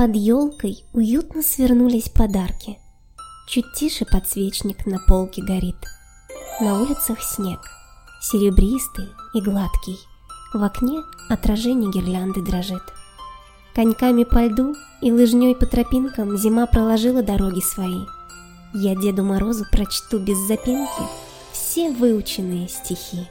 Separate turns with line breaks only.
Под елкой уютно свернулись подарки. Чуть тише подсвечник на полке горит. На улицах снег, серебристый и гладкий. В окне отражение гирлянды дрожит. Коньками по льду и лыжней по тропинкам зима проложила дороги свои. Я Деду Морозу прочту без запинки все выученные стихи.